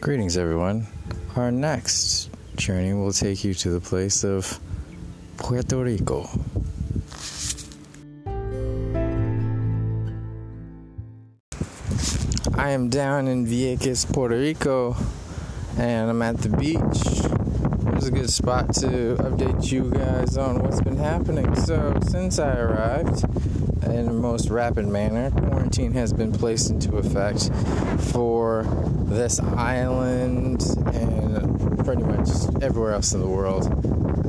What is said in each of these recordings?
Greetings, everyone. Our next journey will take you to the place of Puerto Rico. I am down in Vieques, Puerto Rico, and I'm at the beach. It's a good spot to update you guys on what's been happening. So, since I arrived, in the most rapid manner, quarantine has been placed into effect for this island and pretty much everywhere else in the world.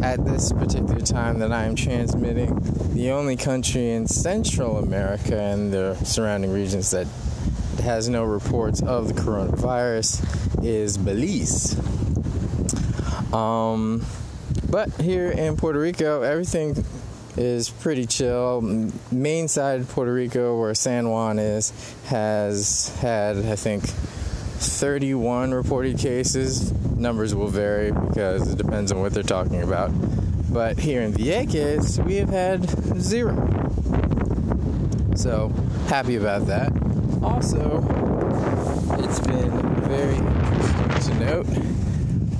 At this particular time that I am transmitting, the only country in Central America and the surrounding regions that has no reports of the coronavirus is Belize. Um, but here in Puerto Rico, everything is pretty chill. Main side of Puerto Rico, where San Juan is, has had, I think, 31 reported cases. Numbers will vary because it depends on what they're talking about. But here in Vieques, we have had zero. So, happy about that. Also, it's been very interesting to note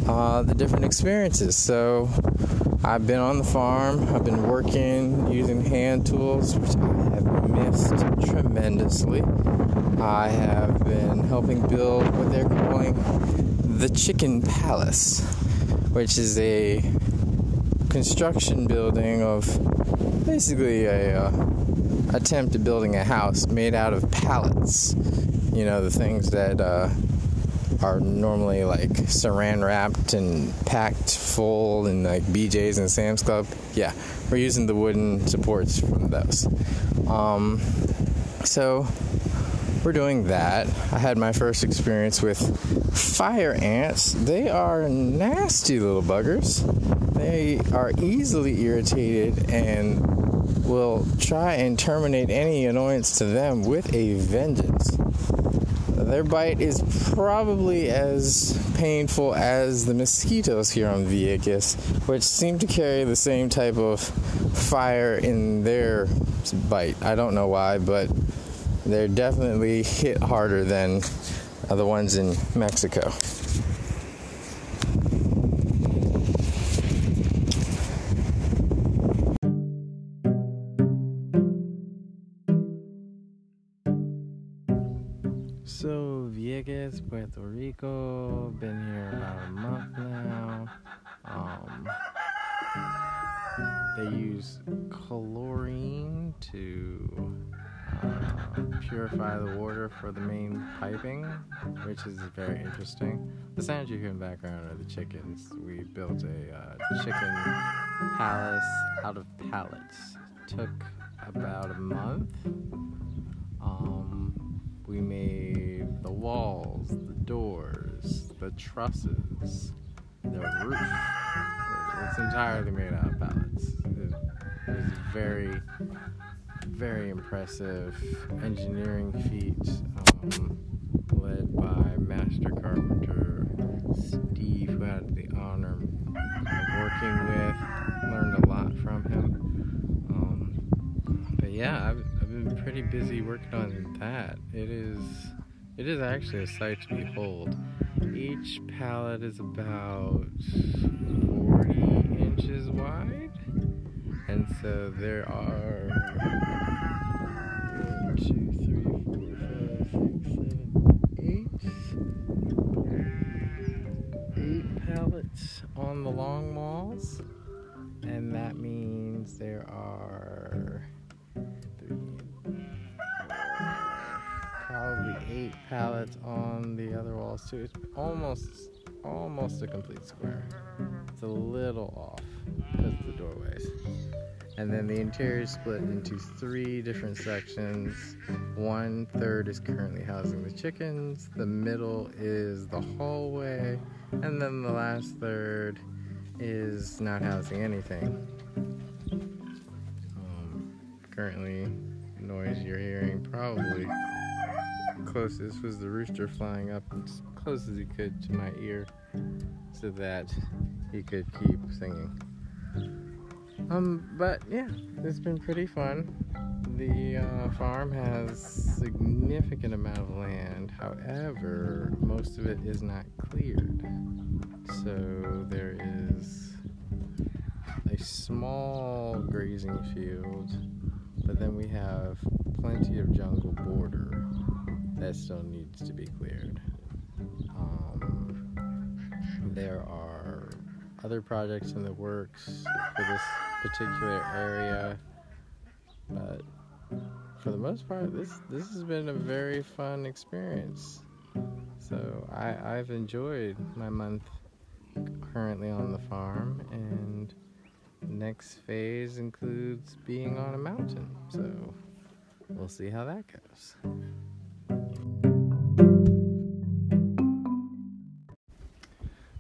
uh, the different experiences. So, I've been on the farm, I've been working using hand tools, which I have missed tremendously. I have been helping build what they're calling the Chicken Palace, which is a construction building of basically a uh, attempt at building a house made out of pallets. You know, the things that uh, are normally like saran wrapped and packed full in like BJ's and Sam's Club. Yeah, we're using the wooden supports from those. Um, so we're doing that. I had my first experience with fire ants. They are nasty little buggers. They are easily irritated and will try and terminate any annoyance to them with a vengeance. Their bite is probably as painful as the mosquitoes here on Vieques, which seem to carry the same type of fire in their bite. I don't know why, but they're definitely hit harder than the ones in Mexico. So, Vieques, Puerto Rico, been here about a month now. Um, they use chlorine to uh, purify the water for the main piping, which is very interesting. The sounds you hear in the background are the chickens. We built a uh, chicken palace out of pallets. Took about a month. Um, we made the walls, the doors, the trusses, the roof. It's entirely made out of pallets. It was very, very impressive engineering feat um, led by master carpenter Steve, who had the honor of working with. Learned a lot from him. Um, but yeah, I've, pretty busy working on that. It is it is actually a sight to behold. Each pallet is about 40 inches wide, and so there are eight pallets on the long walls, and that means there are on the other walls too. It's almost almost a complete square. It's a little off because of the doorways. And then the interior is split into three different sections. One third is currently housing the chickens, the middle is the hallway, and then the last third is not housing anything. Um, currently, noise you're hearing probably closest was the rooster flying up as close as he could to my ear so that he could keep singing. Um, but yeah, it's been pretty fun. the uh, farm has significant amount of land. However, most of it is not cleared. So there is a small grazing field, but then we have plenty of jungle border that still needs to be cleared. Um, there are other projects in the works for this particular area, but for the most part, this this has been a very fun experience. So I, I've enjoyed my month currently on the farm, and next phase includes being on a mountain. So we'll see how that goes.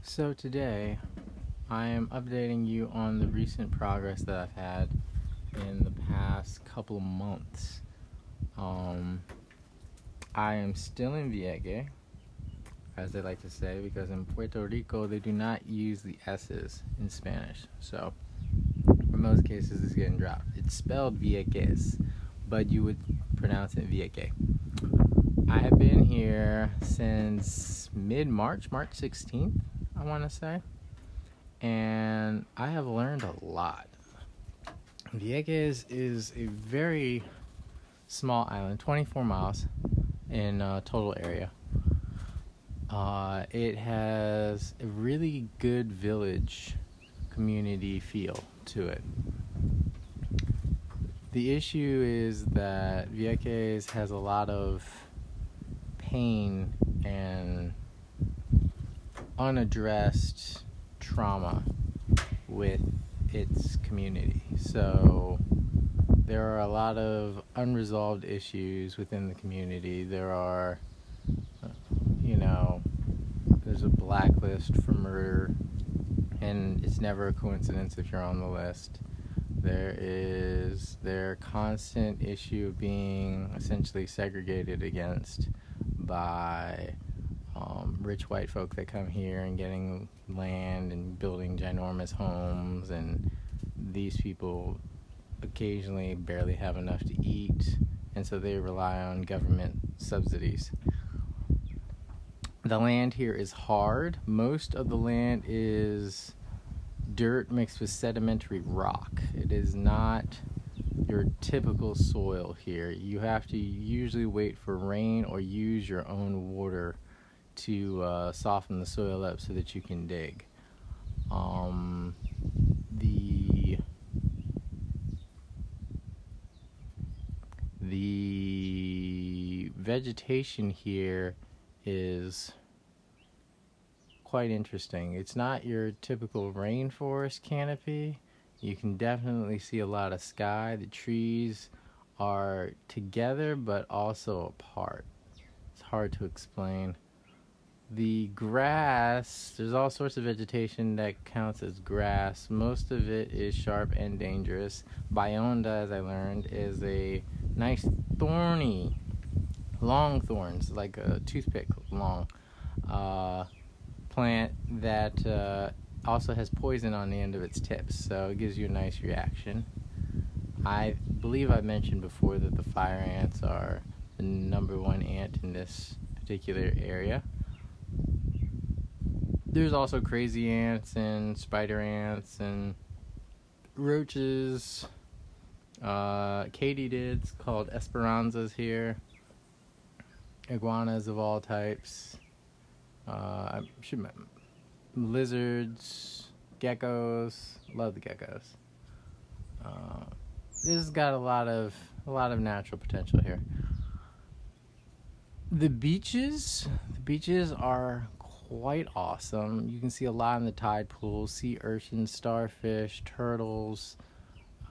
So today I am updating you on the recent progress that I've had in the past couple of months. Um, I am still in Vieques, as they like to say, because in Puerto Rico they do not use the S's in Spanish. So, in most cases, it's getting dropped. It's spelled Vieques, but you would pronounce it Vieques. I have been here since mid March, March 16th, I want to say, and I have learned a lot. Vieques is a very small island, 24 miles in uh, total area. Uh, it has a really good village community feel to it. The issue is that Vieques has a lot of pain and unaddressed trauma with its community. So there are a lot of unresolved issues within the community. There are, you know, there's a blacklist for murder, and it's never a coincidence if you're on the list. There is their constant issue of being essentially segregated against by um, rich white folk that come here and getting land and building ginormous homes, and these people occasionally barely have enough to eat, and so they rely on government subsidies. The land here is hard. Most of the land is dirt mixed with sedimentary rock. It is not your typical soil here. You have to usually wait for rain or use your own water to uh, soften the soil up so that you can dig. Um, the the vegetation here is quite interesting. It's not your typical rainforest canopy. You can definitely see a lot of sky. The trees are together but also apart. It's hard to explain the grass there's all sorts of vegetation that counts as grass. Most of it is sharp and dangerous. Bionda as i learned is a nice thorny long thorns like a toothpick long uh, plant that uh, also has poison on the end of its tips so it gives you a nice reaction. I believe i mentioned before that the fire ants are the number one ant in this particular area there's also crazy ants and spider ants and roaches. Uh, katydids called esperanzas here. Iguanas of all types. Uh, should lizards, geckos. Love the geckos. Uh, this has got a lot of a lot of natural potential here. The beaches, the beaches are quite awesome. You can see a lot in the tide pools, sea urchins, starfish, turtles.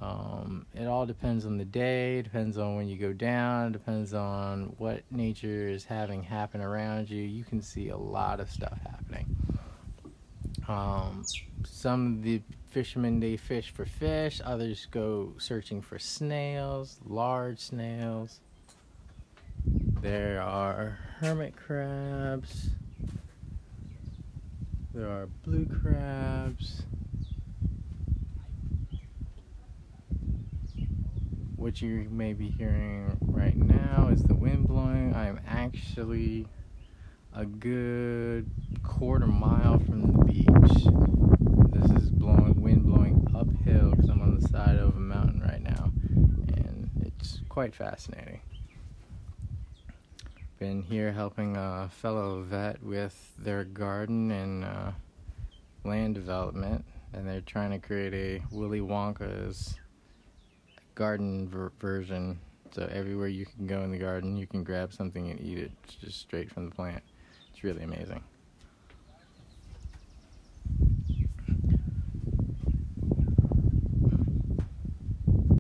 Um, it all depends on the day, depends on when you go down, depends on what nature is having happen around you. You can see a lot of stuff happening. Um, some of the fishermen they fish for fish, others go searching for snails, large snails. There are hermit crabs. There are blue crabs. what you may be hearing right now is the wind blowing. I am actually a good quarter mile from the beach. This is blowing wind blowing uphill because I'm on the side of a mountain right now, and it's quite fascinating. Been here helping a fellow vet with their garden and uh, land development, and they're trying to create a Willy Wonka's garden ver- version. So everywhere you can go in the garden, you can grab something and eat it just straight from the plant. It's really amazing.